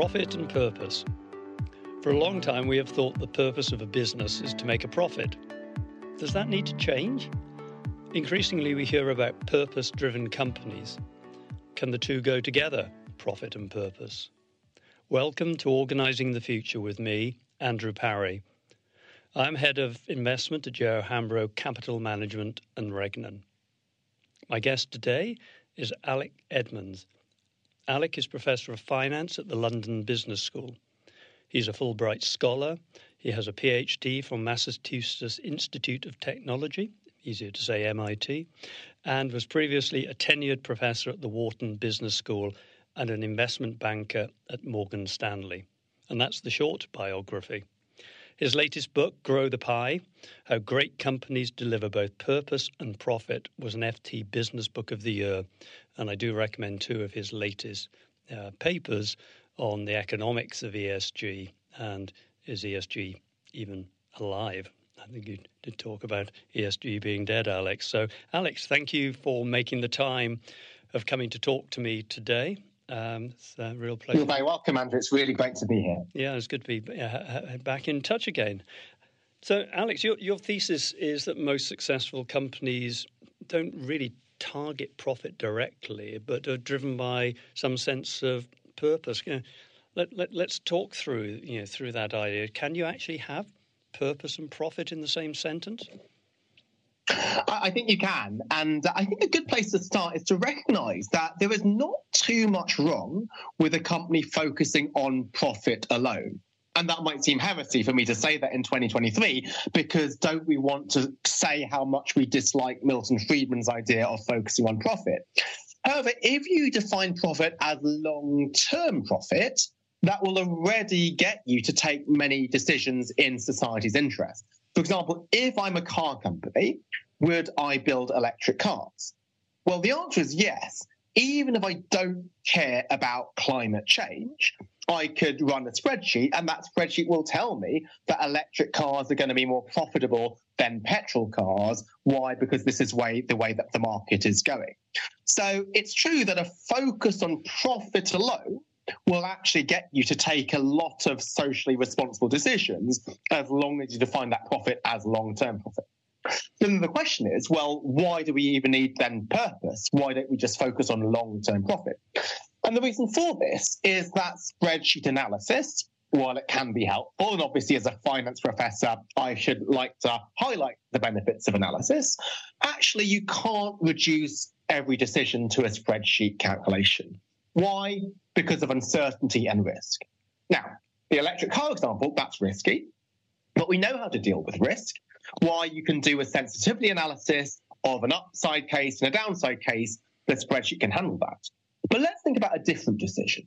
Profit and purpose. For a long time, we have thought the purpose of a business is to make a profit. Does that need to change? Increasingly, we hear about purpose driven companies. Can the two go together, profit and purpose? Welcome to Organising the Future with me, Andrew Parry. I'm head of investment at J O Hambro Capital Management and Regnan. My guest today is Alex Edmans. Alex is Professor of Finance at the London Business School. He's a Fulbright Scholar. He has a PhD from Massachusetts Institute of Technology, easier to say MIT, and was previously a tenured professor at the Wharton Business School and an investment banker at Morgan Stanley. And that's the short biography. His latest book, Grow the Pie How Great Companies Deliver Both Purpose and Profit, was an FT Business Book of the Year. And I do recommend two of his latest uh, papers on the economics of ESG and is ESG even alive? I think you did talk about ESG being dead, Alex. So, Alex, thank you for making the time of coming to talk to me today. Um, it's a real pleasure. You're very welcome, Andrew. It's really great to be here. Yeah, it's good to be uh, back in touch again. So, Alex, your, your thesis is that most successful companies don't really target profit directly, but are driven by some sense of purpose. You know, let, let, let's talk through you know through that idea. Can you actually have purpose and profit in the same sentence? I think you can. And uh, I think a good place to start is to recognize that there is not too much wrong with a company focusing on profit alone. And that might seem heresy for me to say that in 2023, because don't we want to say how much we dislike Milton Friedman's idea of focusing on profit? However, if you define profit as long term profit, that will already get you to take many decisions in society's interest. For example, if I'm a car company, would I build electric cars? Well, the answer is yes. Even if I don't care about climate change, I could run a spreadsheet, and that spreadsheet will tell me that electric cars are going to be more profitable than petrol cars. Why? Because this is way the way that the market is going. So it's true that a focus on profit alone will actually get you to take a lot of socially responsible decisions as long as you define that profit as long-term profit. Then the question is, well, why do we even need then purpose? Why don't we just focus on long-term profit? And the reason for this is that spreadsheet analysis, while it can be helpful, and obviously as a finance professor, I should like to highlight the benefits of analysis, actually you can't reduce every decision to a spreadsheet calculation. Why? Because of uncertainty and risk. Now, the electric car example, that's risky, but we know how to deal with risk. Why you can do a sensitivity analysis of an upside case and a downside case, the spreadsheet can handle that. But let's think about a different decision.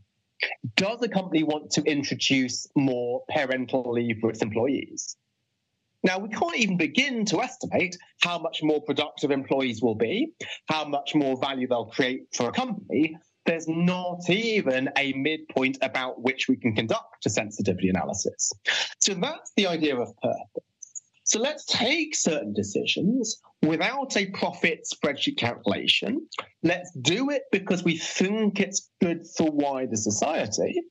Does a company want to introduce more parental leave for its employees? Now, we can't even begin to estimate how much more productive employees will be, how much more value they'll create for a company. There's not even a midpoint about which we can conduct a sensitivity analysis. So that's the idea of purpose. So let's take certain decisions without a profit spreadsheet calculation. Let's do it because we think it's good for wider society.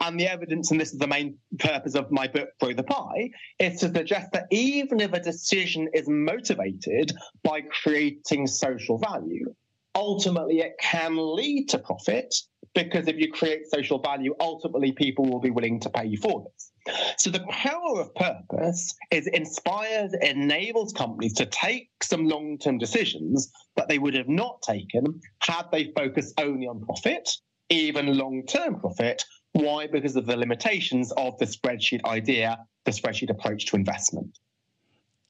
And the evidence, and this is the main purpose of my book, Grow the Pie, is to suggest that even if a decision is motivated by creating social value, ultimately it can lead to profit because if you create social value, ultimately people will be willing to pay you for this. So the power of purpose is inspires, enables companies to take some long-term decisions that they would have not taken had they focused only on profit, even long-term profit. Why? Because of the limitations of the spreadsheet idea, the spreadsheet approach to investment.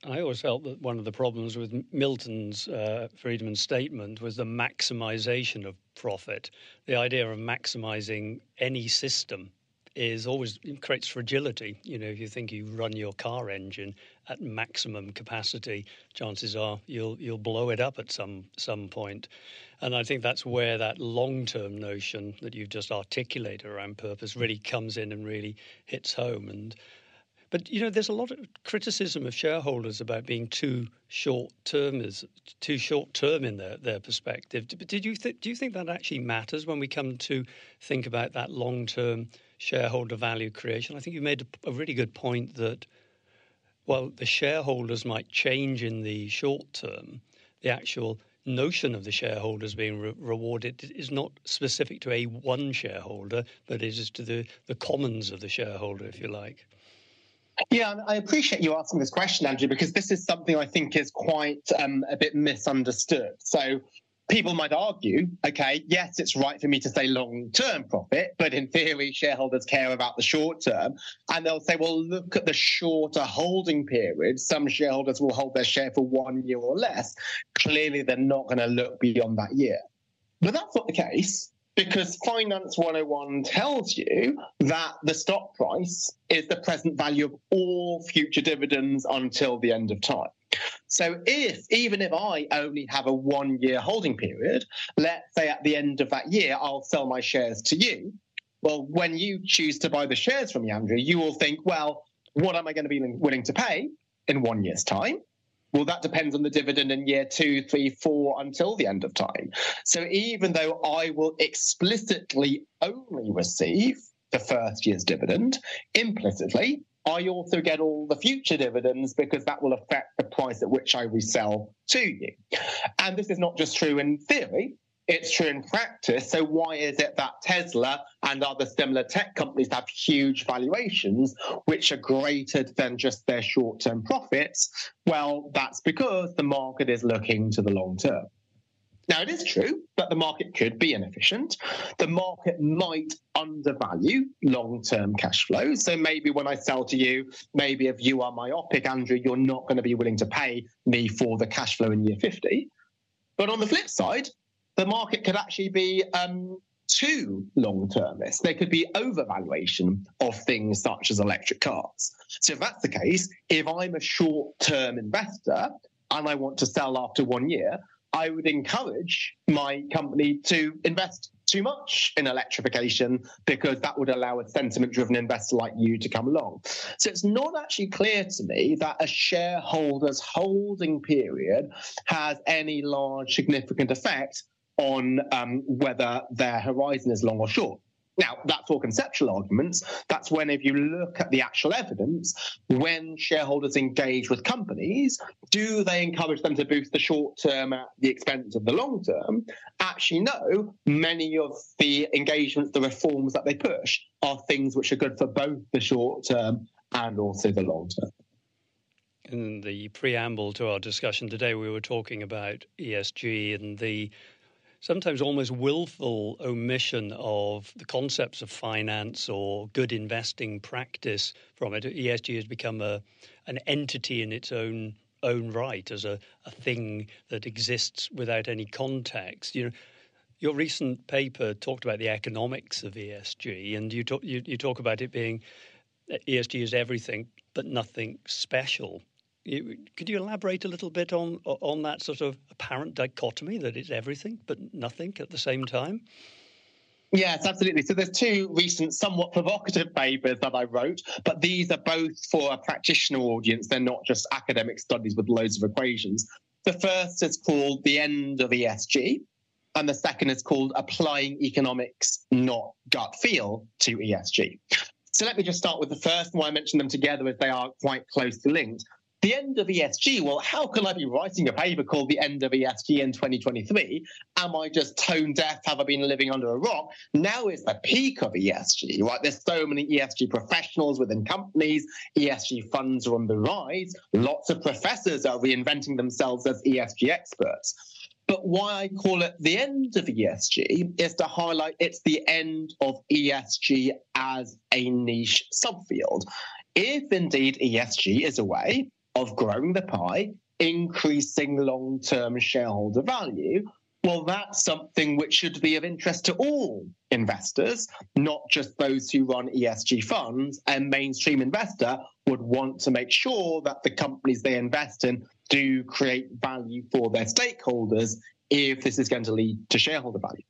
I always felt that one of the problems with Milton's uh, statement was the maximization of profit, the idea of maximizing any system is always creates fragility. You know, if you think you run your car engine at maximum capacity, chances are you'll you'll blow it up at some some point. And I think that's where that long term notion that you've just articulated around purpose really comes in and really hits home. And But you know, there's a lot of criticism of shareholders about being too short term, is too short term in their, their perspective. Did you th- do you think that actually matters when we come to think about that long term shareholder value creation? I think you made a, really good point that while the shareholders might change in the short term, the actual notion of the shareholders being re- rewarded is not specific to a one shareholder, but it is to the, the commons of the shareholder, if you like. Yeah, I appreciate you asking this question, Andrew, because this is something I think is quite um, a bit misunderstood. So, people might argue, okay, yes, it's right for me to say long term profit, but in theory, shareholders care about the short term. And they'll say, well, look at the shorter holding period. Some shareholders will hold their share for one year or less. Clearly, they're not going to look beyond that year. But that's not the case because Finance 101 tells you that the stock price is the present value of all future dividends until the end of time. So if even if I only have a one year holding period, let's say at the end of that year I'll sell my shares to you. Well, when you choose to buy the shares from me, Andrew, you will think, well, what am I going to be willing to pay in one year's time? Well, that depends on the dividend in year two, three, four until the end of time. So even though I will explicitly only receive the first year's dividend, implicitly, I also get all the future dividends because that will affect the price at which I resell to you. And this is not just true in theory, it's true in practice. So why is it that Tesla and other similar tech companies have huge valuations, which are greater than just their short-term profits? Well, that's because the market is looking to the long term. Now, it is true that the market could be inefficient. The market might undervalue long term cash flows. So maybe when I sell to you, maybe if you are myopic, Andrew, you're not going to be willing to pay me for the cash flow in year 50. But on the flip side, the market could actually be um, too long termist. There could be overvaluation of things such as electric cars. So, if that's the case, if I'm a short term investor and I want to sell after one year, I would encourage my company to invest too much in electrification because that would allow a sentiment driven investor like you to come along. So it's not actually clear to me that a shareholder's holding period has any large significant effect on um, whether their horizon is long or short. Now, that's for conceptual arguments. That's when, if you look at the actual evidence, when shareholders engage with companies, do they encourage them to boost the short term at the expense of the long term? Actually, no. Many of the engagements, the reforms that they push, are things which are good for both the short term and also the long term. In the preamble to our discussion today, we were talking about ESG and the sometimes almost willful omission of the concepts of finance or good investing practice from it. ESG has become a an entity in its own own right as a, a thing that exists without any context. You know, your recent paper talked about the economics of ESG, and you talk you, you talk about it being ESG is everything but nothing special. Could you elaborate a little bit on on that sort of apparent dichotomy that it's everything but nothing at the same time? Yes, absolutely. So there's two recent, somewhat provocative papers that I wrote, but these are both for a practitioner audience. They're not just academic studies with loads of equations. The first is called The End of ESG, and the second is called Applying Economics, Not Gut Feel to ESG. So let me just start with the first. Why I mention them together is they are quite closely linked the end of ESG. Well, how can I be writing a paper called The End of ESG in 2023? Am I just tone deaf? Have I been living under a rock? Now is the peak of ESG, right? There's so many ESG professionals within companies. ESG funds are on the rise. Lots of professors are reinventing themselves as ESG experts. But why I call it the end of ESG is to highlight it's the end of ESG as a niche subfield. If indeed ESG is a way of growing the pie, increasing long term shareholder value, well, that's something which should be of interest to all investors, not just those who run ESG funds. And mainstream investor would want to make sure that the companies they invest in do create value for their stakeholders if this is going to lead to shareholder value.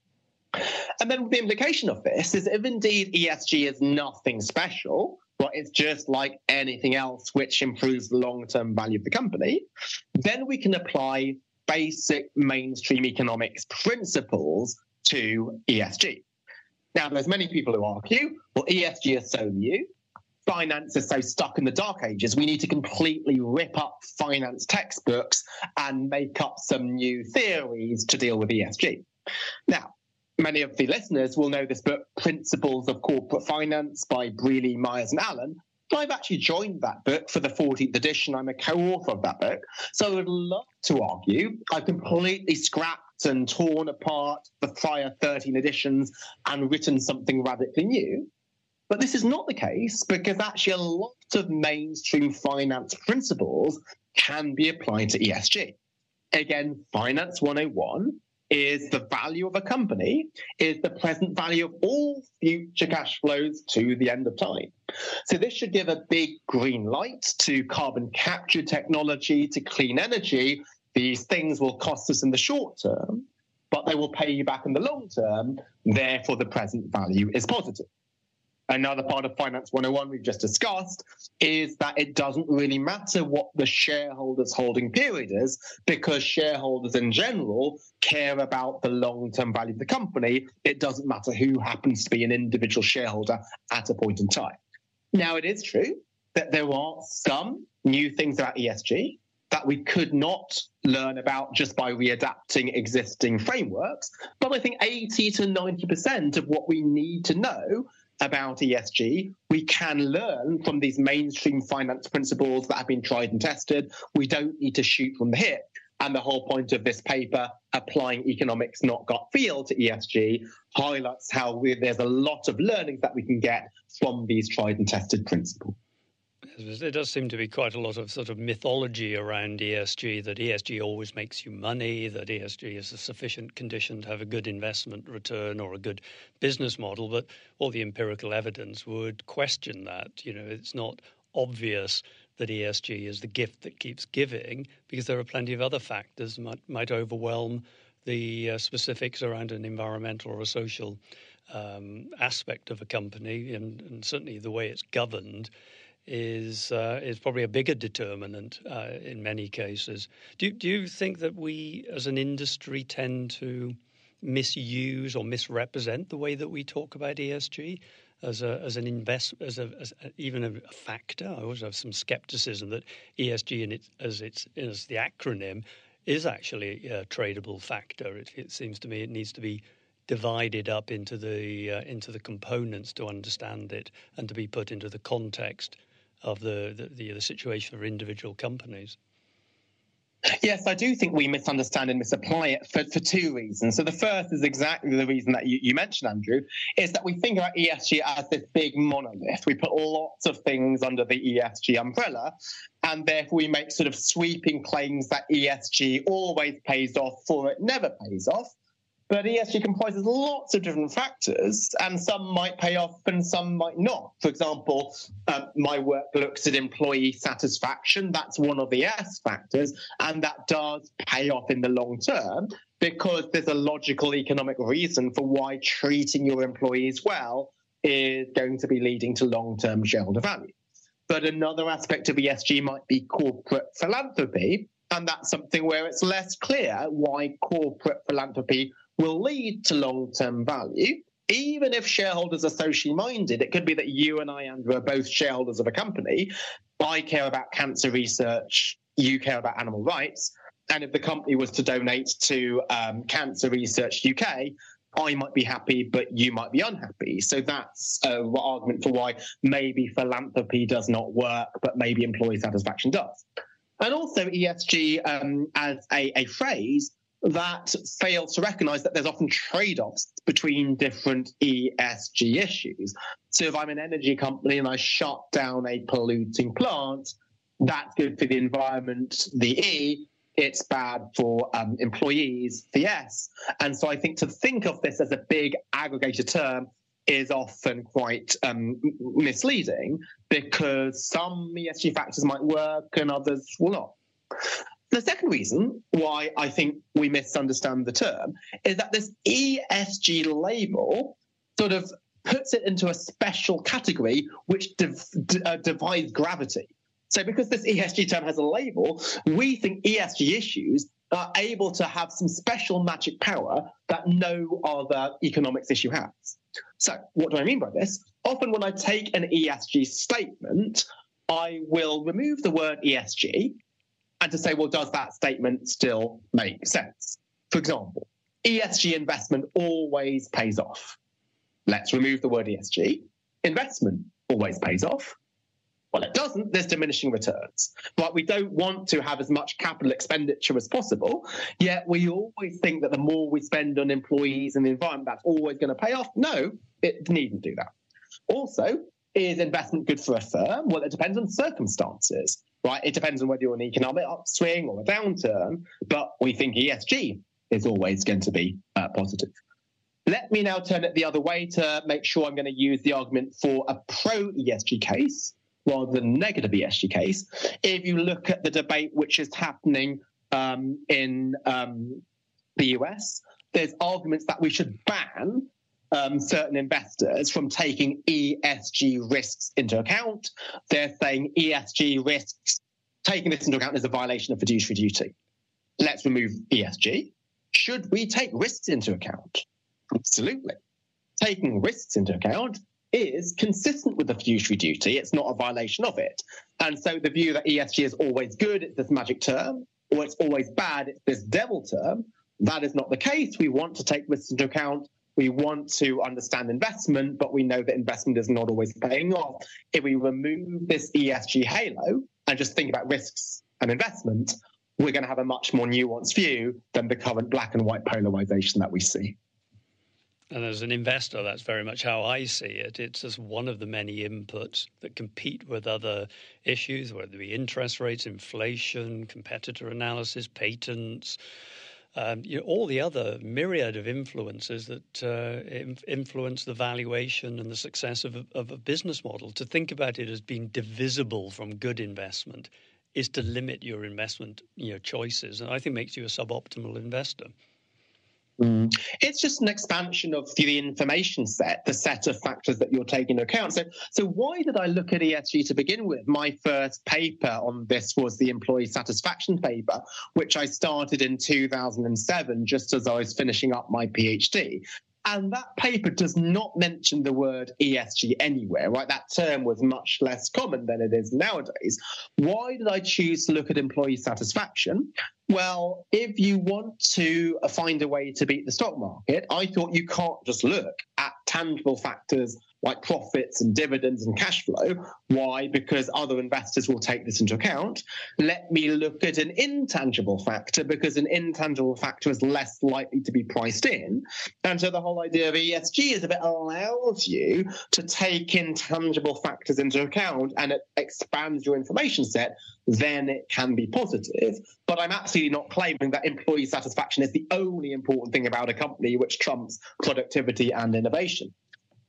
And then the implication of this is if indeed ESG is nothing special, but it's just like anything else which improves the long term value of the company, then we can apply basic mainstream economics principles to ESG. Now, there's many people who argue, well, ESG is so new. Finance is so stuck in the dark ages. We need to completely rip up finance textbooks and make up some new theories to deal with ESG. Now, many of the listeners will know this book, Principles of Corporate Finance by Brealey, Myers, and Allen. I've actually joined that book for the 14th edition. I'm a co-author of that book. So I would love to argue I've completely scrapped and torn apart the prior 13 editions and written something radically new. But this is not the case because actually a lot of mainstream finance principles can be applied to ESG. Again, Finance 101 is the value of a company is the present value of all future cash flows to the end of time. So this should give a big green light to carbon capture technology, to clean energy. These things will cost us in the short term, but they will pay you back in the long term. Therefore, the present value is positive. Another part of Finance 101 we've just discussed is that it doesn't really matter what the shareholders' holding period is because shareholders in general care about the long term value of the company. It doesn't matter who happens to be an individual shareholder at a point in time. Now, it is true that there are some new things about ESG that we could not learn about just by readapting existing frameworks. But I think 80 to 90% of what we need to know about ESG. We can learn from these mainstream finance principles that have been tried and tested. We don't need to shoot from the hip. And the whole point of this paper, applying economics not gut feel to ESG, highlights how we, there's a lot of learnings that we can get from these tried and tested principles. There does seem to be quite a lot of sort of mythology around ESG that ESG always makes you money, that ESG is a sufficient condition to have a good investment return or a good business model. But all the empirical evidence would question that. You know, it's not obvious that ESG is the gift that keeps giving because there are plenty of other factors that might, might overwhelm the uh, specifics around an environmental or a social um, aspect of a company and, and certainly the way it's governed is uh, is probably a bigger determinant uh, in many cases. Do do you think that we as an industry tend to misuse or misrepresent the way that we talk about ESG as a as an invest as a as even a, factor? I always have some skepticism that ESG in it as it's as the acronym is actually a tradable factor. It, it seems to me it needs to be divided up into the uh, into the components to understand it and to be put into the context of the, the, the, the situation for individual companies. Yes, I do think we misunderstand and misapply it for, for two reasons. So the first is exactly the reason that you, you mentioned, Andrew, is that we think about ESG as this big monolith. We put lots of things under the ESG umbrella, and therefore we make sort of sweeping claims that ESG always pays off or it never pays off. But ESG comprises lots of different factors, and some might pay off and some might not. For example, um, my work looks at employee satisfaction. That's one of the S factors, and that does pay off in the long term because there's a logical economic reason for why treating your employees well is going to be leading to long term shareholder value. But another aspect of ESG might be corporate philanthropy. And that's something where it's less clear why corporate philanthropy will lead to long term value. Even if shareholders are socially minded, it could be that you and I, Andrew, are both shareholders of a company. I care about cancer research, you care about animal rights. And if the company was to donate to um, Cancer Research UK, I might be happy, but you might be unhappy. So that's an argument for why maybe philanthropy does not work, but maybe employee satisfaction does. And also ESG um, as a, a phrase that fails to recognize that there's often trade offs between different ESG issues. So if I'm an energy company and I shut down a polluting plant, that's good for the environment, the E. It's bad for um, employees, the S. And so I think to think of this as a big aggregated term is often quite um, misleading because some ESG factors might work and others will not. The second reason why I think we misunderstand the term is that this ESG label sort of puts it into a special category which uh, defies gravity. So, because this ESG term has a label, we think ESG issues are able to have some special magic power that no other economics issue has. So, what do I mean by this? Often, when I take an ESG statement, I will remove the word ESG and to say, well, does that statement still make sense? For example, ESG investment always pays off. Let's remove the word ESG. Investment always pays off. Well, it doesn't. There's diminishing returns. But we don't want to have as much capital expenditure as possible. Yet we always think that the more we spend on employees and the environment, that's always going to pay off. No, it needn't do that. Also, is investment good for a firm? Well, it depends on circumstances, right? It depends on whether you're an economic upswing or a downturn. But we think ESG is always going to be uh, positive. Let me now turn it the other way to make sure I'm going to use the argument for a pro ESG case rather than negative ESG case. If you look at the debate which is happening um, in um, the US, there's arguments that we should ban um, certain investors from taking ESG risks into account. They're saying ESG risks, taking this into account is a violation of fiduciary duty. Let's remove ESG. Should we take risks into account? Absolutely. Taking risks into account is consistent with the fiduciary duty. It's not a violation of it. And so the view that ESG is always good, it's this magic term, or it's always bad, it's this devil term, that is not the case. We want to take risks into account. We want to understand investment, but we know that investment is not always paying off. If we remove this ESG halo and just think about risks and investment, we're going to have a much more nuanced view than the current black and white polarization that we see. And as an investor, that's very much how I see it. It's just one of the many inputs that compete with other issues, whether it be interest rates, inflation, competitor analysis, patents, um, you know, all the other myriad of influences that uh, influence the valuation and the success of a, of a business model. To think about it as being divisible from good investment is to limit your investment you know, choices, and I think makes you a suboptimal investor. Mm. It's just an expansion of the information set, the set of factors that you're taking into account. So, so why did I look at ESG to begin with? My first paper on this was the employee satisfaction paper, which I started in 2007, just as I was finishing up my PhD. And that paper does not mention the word ESG anywhere, right? That term was much less common than it is nowadays. Why did I choose to look at employee satisfaction? Well, if you want to find a way to beat the stock market, I thought you can't just look at tangible factors like profits and dividends and cash flow. Why? Because other investors will take this into account. Let me look at an intangible factor because an intangible factor is less likely to be priced in. And so the whole idea of ESG is if it allows you to take intangible factors into account and it expands your information set, then it can be positive. But I'm absolutely not claiming that employee satisfaction is the only important thing about a company which trumps productivity and innovation.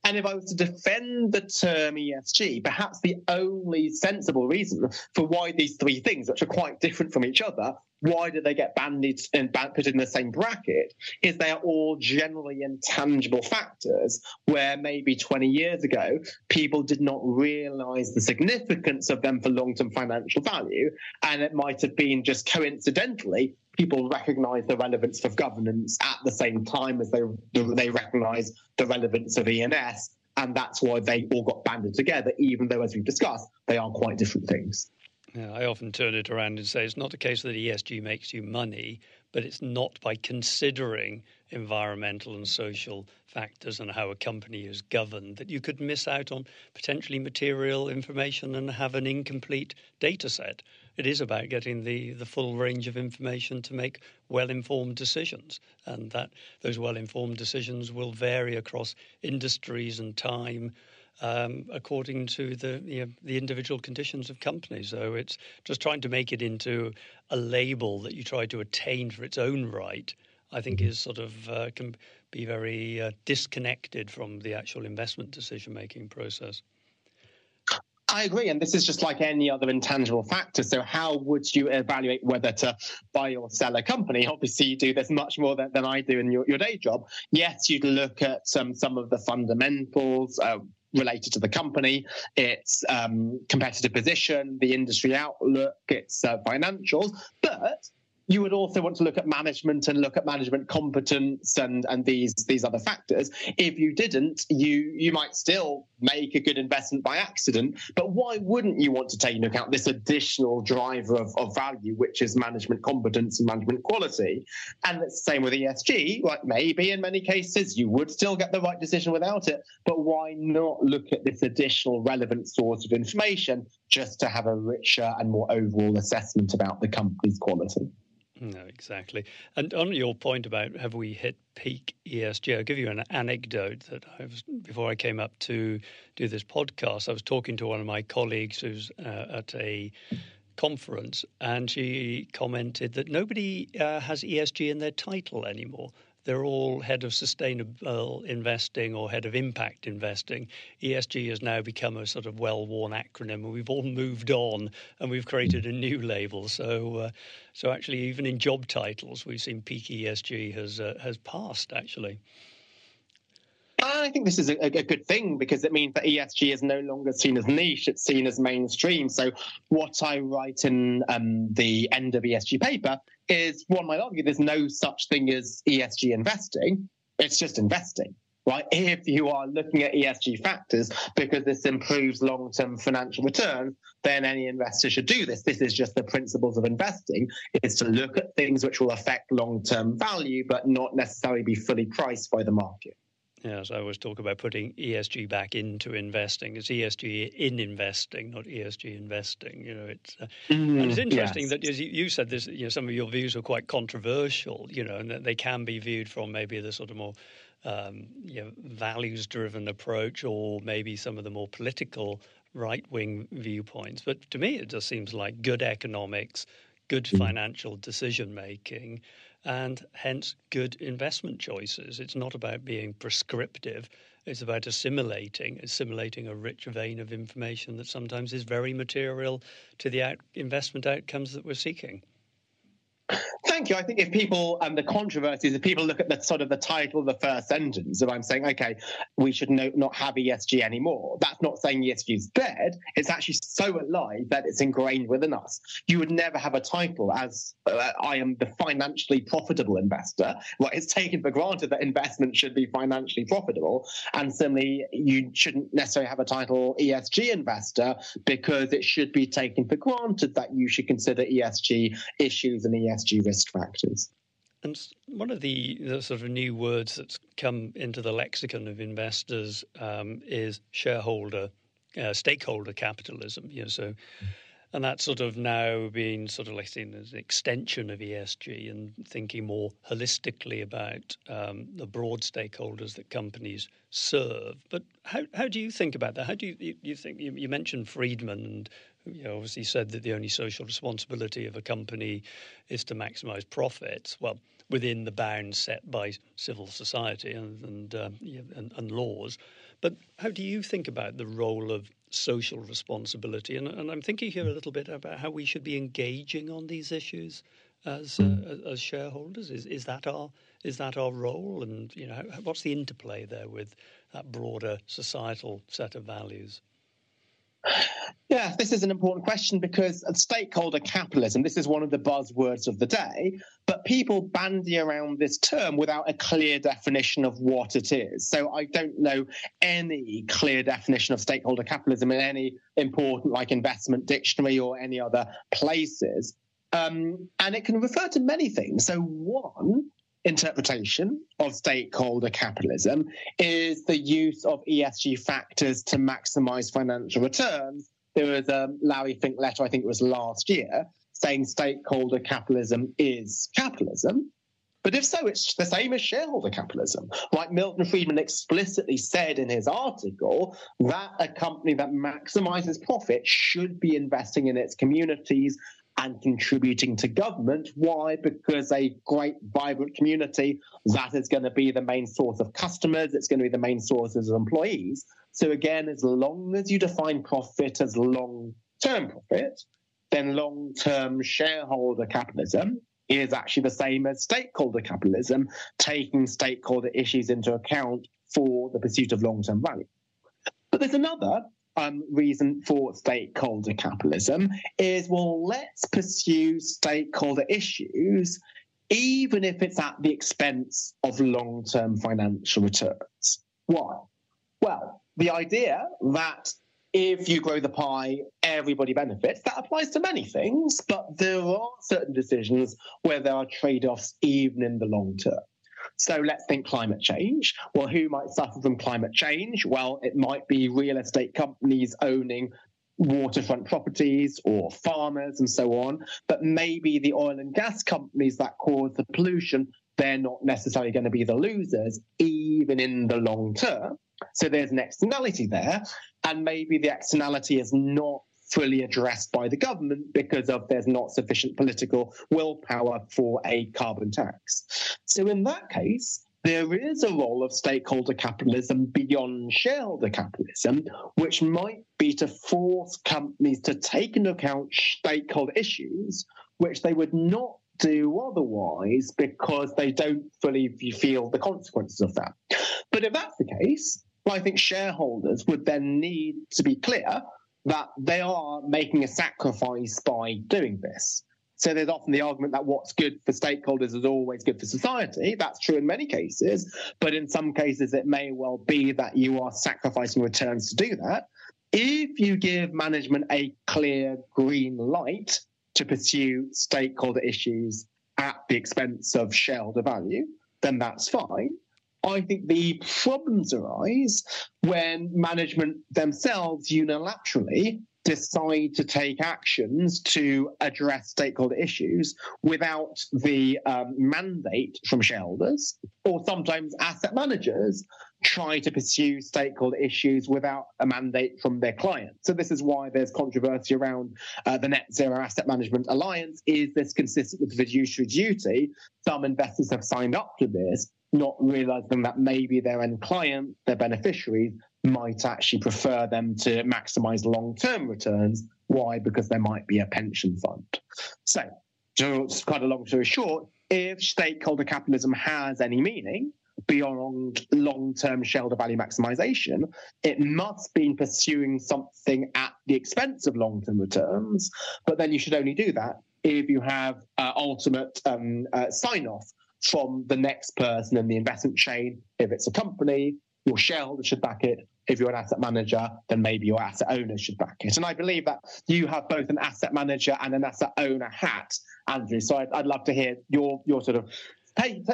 And if I was to defend the term ESG, perhaps the only sensible reason for why these three things, which are quite different from each other, why do they get banded and put in the same bracket? Is they are all generally intangible factors where maybe 20 years ago people did not realize the significance of them for long-term financial value, and it might have been just coincidentally people recognize the relevance of governance at the same time as they they recognize the relevance of ENS, and that's why they all got banded together, even though, as we've discussed, they are quite different things. Yeah, I often turn it around and say it's not a case that ESG makes you money, but it's not by considering environmental and social factors and how a company is governed that you could miss out on potentially material information and have an incomplete data set. It is about getting the, the full range of information to make well informed decisions. And that those well informed decisions will vary across industries and time um, according to the you know, the individual conditions of companies. So it's just trying to make it into a label that you try to attain for its own right. I think is sort of uh, can be very uh, disconnected from the actual investment decision making process. I agree. And this is just like any other intangible factor. So, how would you evaluate whether to buy or sell a company? Obviously, you do this much more than, than I do in your, your day job. Yes, you'd look at some, some of the fundamentals. Uh, related to the company, its um, competitive position, the industry outlook, its uh, financials. But you would also want to look at management and look at management competence and and these these other factors. If you didn't, you you might still make a good investment by accident. But why wouldn't you want to take into account this additional driver of, of value, which is management competence and management quality? And it's the same with ESG. Like maybe in many cases you would still get the right decision without it, but why not look at this additional relevant source of information just to have a richer and more overall assessment about the company's quality? No, exactly. And on your point about have we hit peak ESG, I'll give you an anecdote that I was before I came up to do this podcast. I was talking to one of my colleagues who's uh, at a conference, and she commented that nobody uh, has ESG in their title anymore they're all head of sustainable investing or head of impact investing. ESG has now become a sort of well worn acronym, and we've all moved on and we've created a new label. So, uh, so actually, even in job titles, we've seen peak ESG has uh, has passed actually. I think this is a, a, good thing because it means that ESG is no longer seen as niche; it's seen as mainstream. So, what I write in um, the end of ESG paper is one might argue there's no such thing as ESG investing. It's just investing, right? If you are looking at ESG factors because this improves long term financial returns, then any investor should do this. This is just the principles of investing is to look at things which will affect long term value, but not necessarily be fully priced by the market. Yes, I always talk about putting ESG back into investing. It's ESG in investing, not ESG investing. You know, it's uh, mm, and it's interesting yes. that as you said, this. You know, some of your views are quite controversial. You know, and that they can be viewed from maybe the sort of more um, you know, values-driven approach, or maybe some of the more political right-wing viewpoints. But to me, it just seems like good economics, good mm. financial decision making and hence good investment choices. It's not about being prescriptive. It's about assimilating, assimilating a rich vein of information that sometimes is very material to the out- investment outcomes that we're seeking. Thank you. I think if people and the controversies, if people look at the sort of the title of the first sentence, if I'm saying, okay, we should no, not have ESG anymore, that's not saying ESG is dead. It's actually so alive that it's ingrained within us. You would never have a title as uh, I am the financially profitable investor. Well, it's taken for granted that investment should be financially profitable. And similarly, you shouldn't necessarily have a title ESG investor because it should be taken for granted that you should consider ESG issues and ESG risks factors. And one of the, the, sort of new words that's come into the lexicon of investors um, is shareholder, uh, stakeholder capitalism. You know, so, and that's sort of now being sort of like seen as an extension of ESG and thinking more holistically about um, the broad stakeholders that companies serve. But how how do you think about that? How do you you, you think you, you mentioned Friedman and you know, obviously said that the only social responsibility of a company is to maximize profits. Well, within the bounds set by civil society and and, uh, and, and laws. But how do you think about the role of social responsibility? And, and, I'm thinking here a little bit about how we should be engaging on these issues as uh, as shareholders. Is is that our is that our role? And you know, what's the interplay there with that broader societal set of values? Yeah, this is an important question because stakeholder capitalism, this is one of the buzzwords of the day, but people bandy around this term without a clear definition of what it is. So I don't know any clear definition of stakeholder capitalism in any important like investment dictionary or any other places. Um, and it can refer to many things. So one interpretation of stakeholder capitalism is the use of ESG factors to maximize financial returns. There was a Larry Fink letter, I think it was last year, saying stakeholder capitalism is capitalism. But if so, it's the same as shareholder capitalism. Like Milton Friedman explicitly said in his article, that a company that maximizes profit should be investing in its communities and contributing to government. Why? Because a great, vibrant community, that is going to be the main source of customers, it's going to be the main sources of employees. So, again, as long as you define profit as long term profit, then long term shareholder capitalism is actually the same as stakeholder capitalism, taking stakeholder issues into account for the pursuit of long term value. But there's another um, reason for stakeholder capitalism is well, let's pursue stakeholder issues, even if it's at the expense of long term financial returns. Why? Well, the idea that if you grow the pie, everybody benefits. That applies to many things, but there are certain decisions where there are trade offs even in the long term. So let's think climate change. Well, who might suffer from climate change? Well, it might be real estate companies owning waterfront properties or farmers and so on. But maybe the oil and gas companies that cause the pollution, they're not necessarily going to be the losers, even in the long term. So there's an externality there. And maybe the externality is not fully addressed by the government because of there's not sufficient political willpower for a carbon tax. So in that case, there is a role of stakeholder capitalism beyond shareholder capitalism, which might be to force companies to take into account stakeholder issues, which they would not do otherwise because they don't fully feel the consequences of that. But if that's the case, I think shareholders would then need to be clear that they are making a sacrifice by doing this. So there's often the argument that what's good for stakeholders is always good for society. That's true in many cases, but in some cases it may well be that you are sacrificing returns to do that. If you give management a clear green light to pursue stakeholder issues at the expense of shareholder value, then that's fine. I think the problems arise when management themselves unilaterally decide to take actions to address stakeholder issues without the um, mandate from shareholders, or sometimes asset managers try to pursue stakeholder issues without a mandate from their client. So this is why there's controversy around uh, the Net Zero Asset Management Alliance. Is this consistent with fiduciary duty? Some investors have signed up to this, not realizing that maybe their end client, their beneficiaries, might actually prefer them to maximize long term returns. Why? Because there might be a pension fund. So, to cut a long story short, if stakeholder capitalism has any meaning beyond long term shareholder value maximization, it must be pursuing something at the expense of long term returns. But then you should only do that if you have uh, ultimate um, uh, sign off from the next person in the investment chain. If it's a company, your shareholders should back it. If you're an asset manager, then maybe your asset owners should back it. And I believe that you have both an asset manager and an asset owner hat, Andrew. So I'd, I'd love to hear your your sort of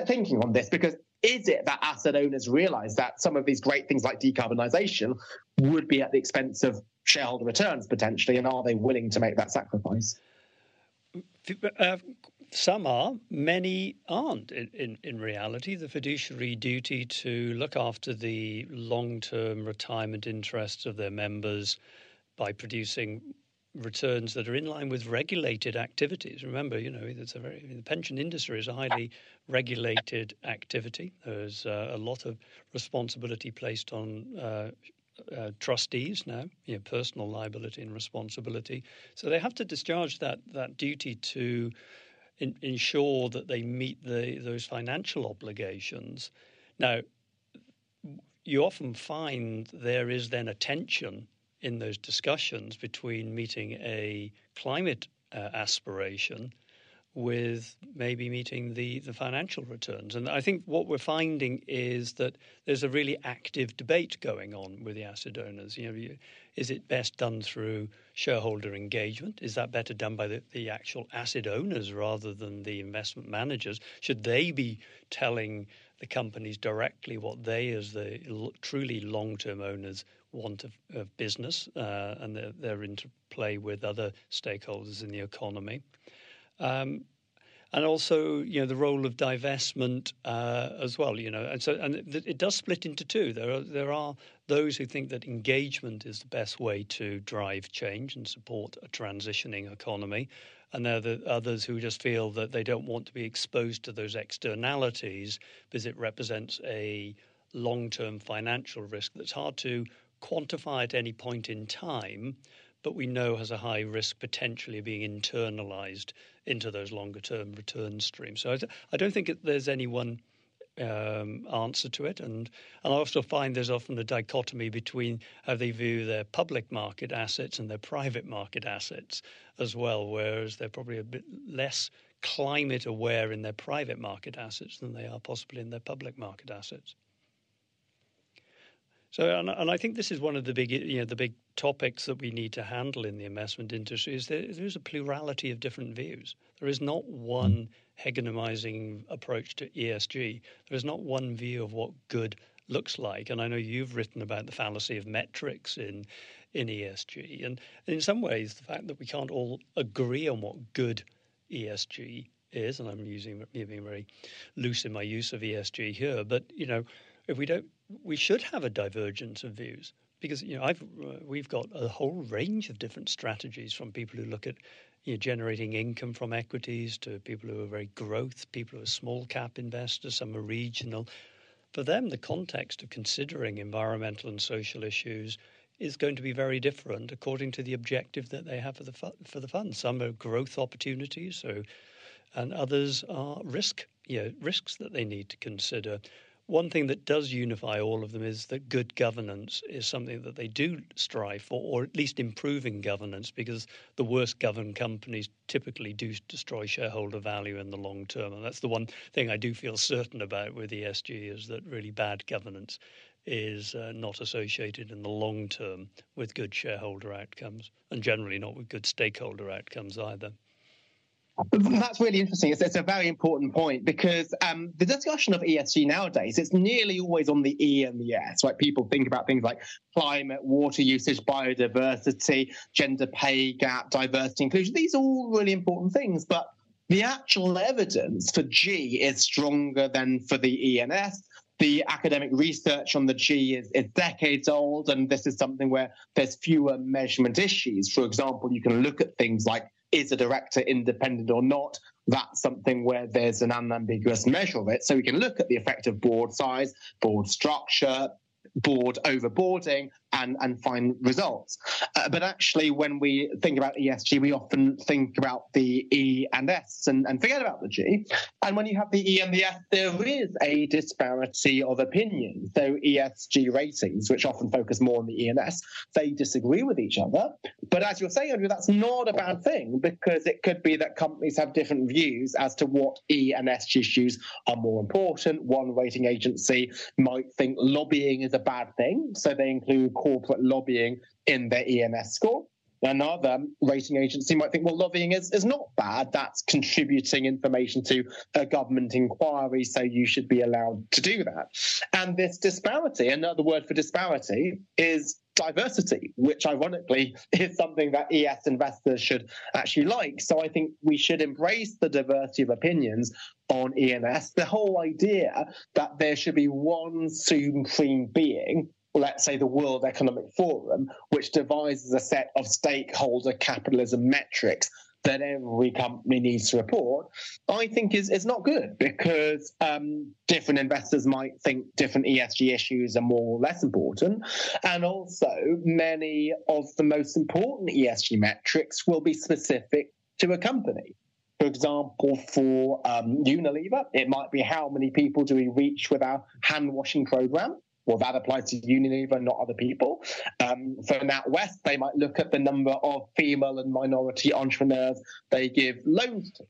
thinking on this because is it that asset owners realize that some of these great things like decarbonisation would be at the expense of shareholder returns potentially, and are they willing to make that sacrifice? Uh, some are, many aren't. In, in, in, reality, the fiduciary duty to look after the long term retirement interests of their members by producing returns that are in line with regulated activities. Remember, you know, it's a very the pension industry is a highly regulated activity. There's uh, a lot of responsibility placed on uh, uh, trustees now, you know, personal liability and responsibility. So they have to discharge that that duty to in, ensure that they meet the, those financial obligations. Now, you often find there is then a tension in those discussions between meeting a climate uh, aspiration with maybe meeting the, the financial returns. And I think what we're finding is that there's a really active debate going on with the asset owners. You know, is it best done through shareholder engagement? Is that better done by the, the actual asset owners rather than the investment managers? Should they be telling the companies directly what they, as the truly long term owners, want of, of business uh, and their, their interplay with other stakeholders in the economy? Um, and also you know the role of divestment uh, as well. You know, and so and it does split into two. There are there are those who think that engagement is the best way to drive change and support a transitioning economy, and there are the others who just feel that they don't want to be exposed to those externalities because it represents a long-term financial risk that's hard to quantify at any point in time but we know has a high risk potentially of being internalized into those longer term return streams. So I, I don't think there's any one um, answer to it. And, and I also find there's often a dichotomy between how they view their public market assets and their private market assets as well, whereas they're probably a bit less climate aware in their private market assets than they are possibly in their public market assets. So, and, and, I think this is one of the big, you know, the big topics that we need to handle in the investment industry. Is there, there's a plurality of different views. There is not one mm. hegemonizing approach to ESG. There is not one view of what good looks like. And I know you've written about the fallacy of metrics in in ESG, and, and in some ways, the fact that we can't all agree on what good ESG is, and I'm using being very loose in my use of ESG here, but you know, if we don't we should have a divergence of views because you know I've uh, we've got a whole range of different strategies from people who look at you know, generating income from equities to people who are very growth, people who are small cap investors, some are regional. For them, the context of considering environmental and social issues is going to be very different according to the objective that they have for the for the fund. Some are growth opportunities, so and others are risk, you know, risks that they need to consider one thing that does unify all of them is that good governance is something that they do strive for, or at least improving governance, because the worst governed companies typically do destroy shareholder value in the long term. And that's the one thing I do feel certain about with ESG is that really bad governance is uh, not associated in the long term with good shareholder outcomes, and generally not with good stakeholder outcomes either. That's really interesting. It's, it's, a very important point because um, the discussion of ESG nowadays, it's nearly always on the E and the S. Right? People think about things like climate, water usage, biodiversity, gender pay gap, diversity, inclusion. These are all really important things, but the actual evidence for G is stronger than for the E and S the academic research on the G is, is, decades old, and this is something where there's fewer measurement issues. For example, you can look at things like is a director independent or not? That's something where there's an unambiguous measure of it. So we can look at the effect of board size, board structure, board overboarding, and, and find results. Uh, but actually, when we think about ESG, we often think about the E and S and, and forget about the G. And when you have the E and the S, there is a disparity of opinion. So ESG ratings, which often focus more on the E and S, they disagree with each other. But as you're saying, Andrew, that's not a bad thing because it could be that companies have different views as to what E and S issues are more important. One rating agency might think lobbying is a bad thing, so they include corporate lobbying in their ENS score. Another rating agency might think, well, lobbying is, is not bad. That's contributing information to a government inquiry, so you should be allowed to do that. And this disparity, another word for disparity, is diversity, which ironically is something that ES investors should actually like. So I think we should embrace the diversity of opinions on ENS. The whole idea that there should be one supreme being let's say, the World Economic Forum, which devises a set of stakeholder capitalism metrics that every company needs to report, I think is, is not good because um, different investors might think different ESG issues are more or less important. And also, many of the most important ESG metrics will be specific to a company. For example, for um, Unilever, it might be how many people do we reach with our hand washing program? Well, that applies to Unilever, not other people. Um, for NatWest, they might look at the number of female and minority entrepreneurs they give loans to.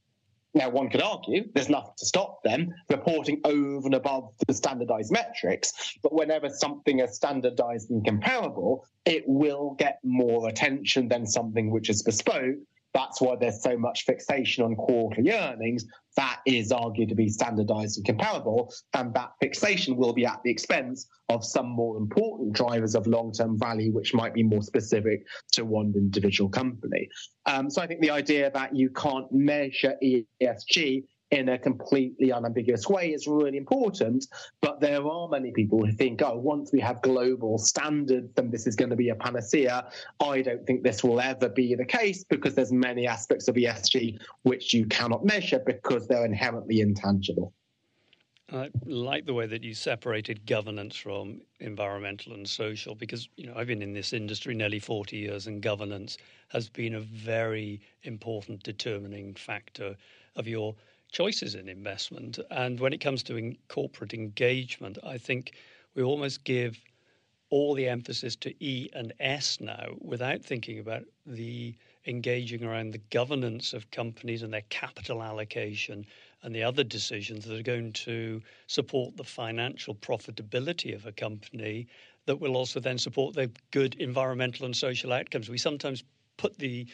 Now, one could argue there's nothing to stop them reporting over and above the standardized metrics, but whenever something is standardized and comparable, it will get more attention than something which is bespoke That's why there's so much fixation on quarterly earnings. That is argued to be standardized and comparable. And that fixation will be at the expense of some more important drivers of long term value, which might be more specific to one individual company. Um, so I think the idea that you can't measure ESG in a completely unambiguous way is really important. But there are many people who think, oh, once we have global standards, then this is going to be a panacea. I don't think this will ever be the case because there's many aspects of ESG which you cannot measure because they're inherently intangible. I like the way that you separated governance from environmental and social because you know I've been in this industry nearly 40 years and governance has been a very important determining factor of your choices in investment. And when it comes to in corporate engagement, I think we almost give all the emphasis to E and S now without thinking about the engaging around the governance of companies and their capital allocation and the other decisions that are going to support the financial profitability of a company that will also then support the good environmental and social outcomes. We sometimes put the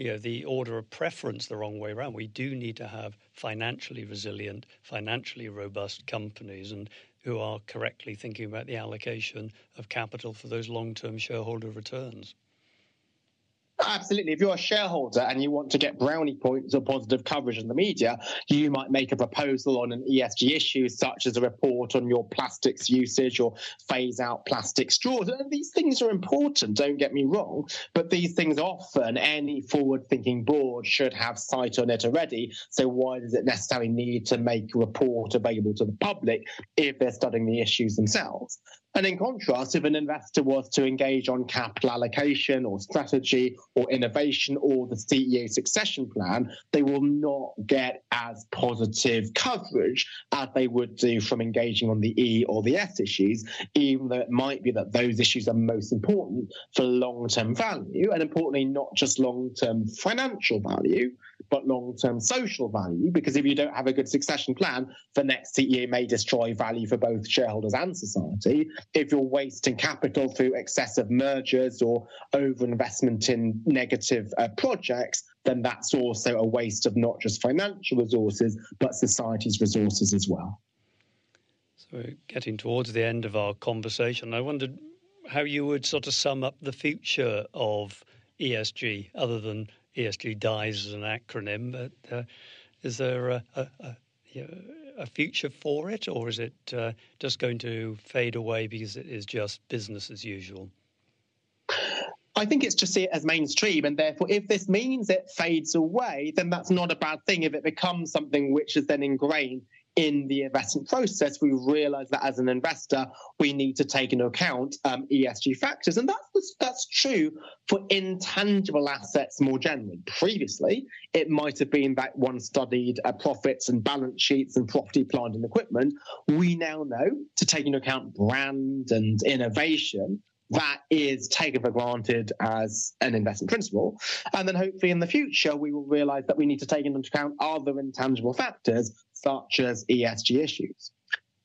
you know, the order of preference the wrong way around. We do need to have financially resilient, financially robust companies and who are correctly thinking about the allocation of capital for those long-term shareholder returns. Absolutely. If you're a shareholder and you want to get brownie points or positive coverage in the media, you might make a proposal on an ESG issue, such as a report on your plastics usage or phase out plastic straws. And these things are important, don't get me wrong, but these things often any forward thinking board should have sight on it already. So why does it necessarily need to make a report available to the public if they're studying the issues themselves? And in contrast, if an investor was to engage on capital allocation or strategy or innovation or the CEO succession plan, they will not get as positive coverage as they would do from engaging on the E or the S issues, even though it might be that those issues are most important for long term value, and importantly, not just long term financial value, but long term social value. Because if you don't have a good succession plan, the next CEO may destroy value for both shareholders and society. If you're wasting capital through excessive mergers or overinvestment in negative uh, projects, then that's also a waste of not just financial resources, but society's resources as well. So, we're getting towards the end of our conversation, I wondered how you would sort of sum up the future of ESG, other than ESG dies as an acronym, but uh, is there a, a, a, a, future for it, or is it uh, just going to fade away because it is just business as usual? I think it's just see it as mainstream, and therefore, if this means it fades away, then that's not a bad thing. If it becomes something which is then ingrained in the investment process, we realize that as an investor, we need to take into account um, ESG factors. And that's, that's true for intangible assets more generally. Previously, it might have been that one studied uh, profits and balance sheets and property, plant, and equipment. We now know to take into account brand and innovation that is taken for granted as an investment principle. And then hopefully in the future, we will realize that we need to take into account other intangible factors, such as ESG issues.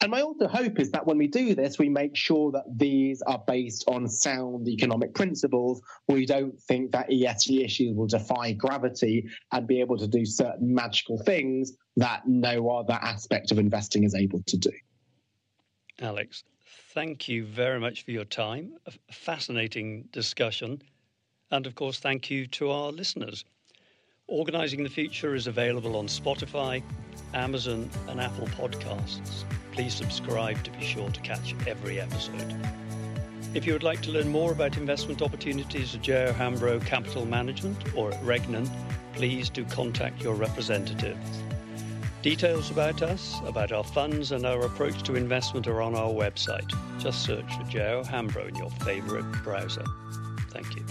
And my also hope is that when we do this, we make sure that these are based on sound economic principles. We don't think that ESG issues will defy gravity and be able to do certain magical things that no other aspect of investing is able to do. Alex, thank you very much for your time. A fascinating discussion. And of course, thank you to our listeners. Organising the Future is available on Spotify, Amazon, and Apple Podcasts. Please subscribe to be sure to catch every episode. If you would like to learn more about investment opportunities at J.O. Hambro Capital Management or at Regnan, please do contact your representative. Details about us, about our funds, and our approach to investment are on our website. Just search for J.O. Hambro in your favourite browser. Thank you.